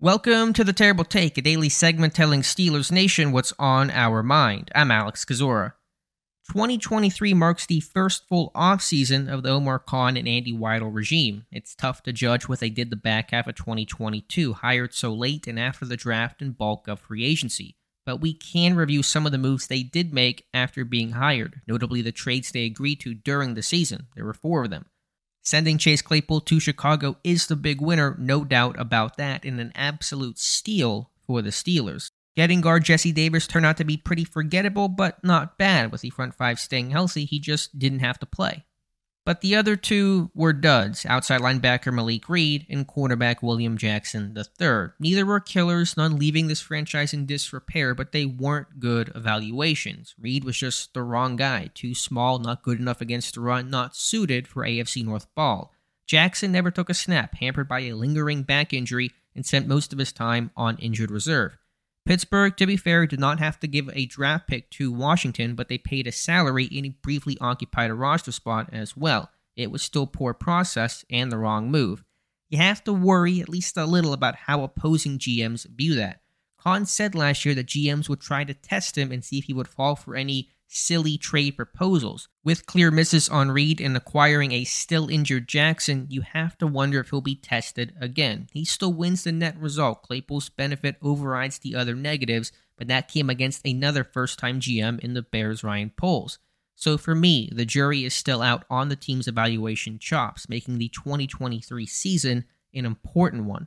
Welcome to The Terrible Take, a daily segment telling Steelers Nation what's on our mind. I'm Alex Kozora. 2023 marks the first full offseason of the Omar Khan and Andy Weidl regime. It's tough to judge what they did the back half of 2022, hired so late and after the draft and bulk of free agency. But we can review some of the moves they did make after being hired, notably the trades they agreed to during the season. There were four of them. Sending Chase Claypool to Chicago is the big winner, no doubt about that, and an absolute steal for the Steelers. Getting guard Jesse Davis turned out to be pretty forgettable, but not bad. With the front five staying healthy, he just didn't have to play. But the other two were duds outside linebacker Malik Reed and quarterback William Jackson III. Neither were killers, none leaving this franchise in disrepair, but they weren't good evaluations. Reed was just the wrong guy, too small, not good enough against the run, not suited for AFC North ball. Jackson never took a snap, hampered by a lingering back injury, and spent most of his time on injured reserve. Pittsburgh, to be fair, did not have to give a draft pick to Washington, but they paid a salary and he briefly occupied a roster spot as well. It was still poor process and the wrong move. You have to worry at least a little about how opposing GMs view that. Khan said last year that GMs would try to test him and see if he would fall for any silly trade proposals. With clear misses on Reed and acquiring a still injured Jackson, you have to wonder if he'll be tested again. He still wins the net result. Claypool's benefit overrides the other negatives, but that came against another first time GM in the Bears Ryan Poles. So for me, the jury is still out on the team's evaluation chops, making the 2023 season an important one.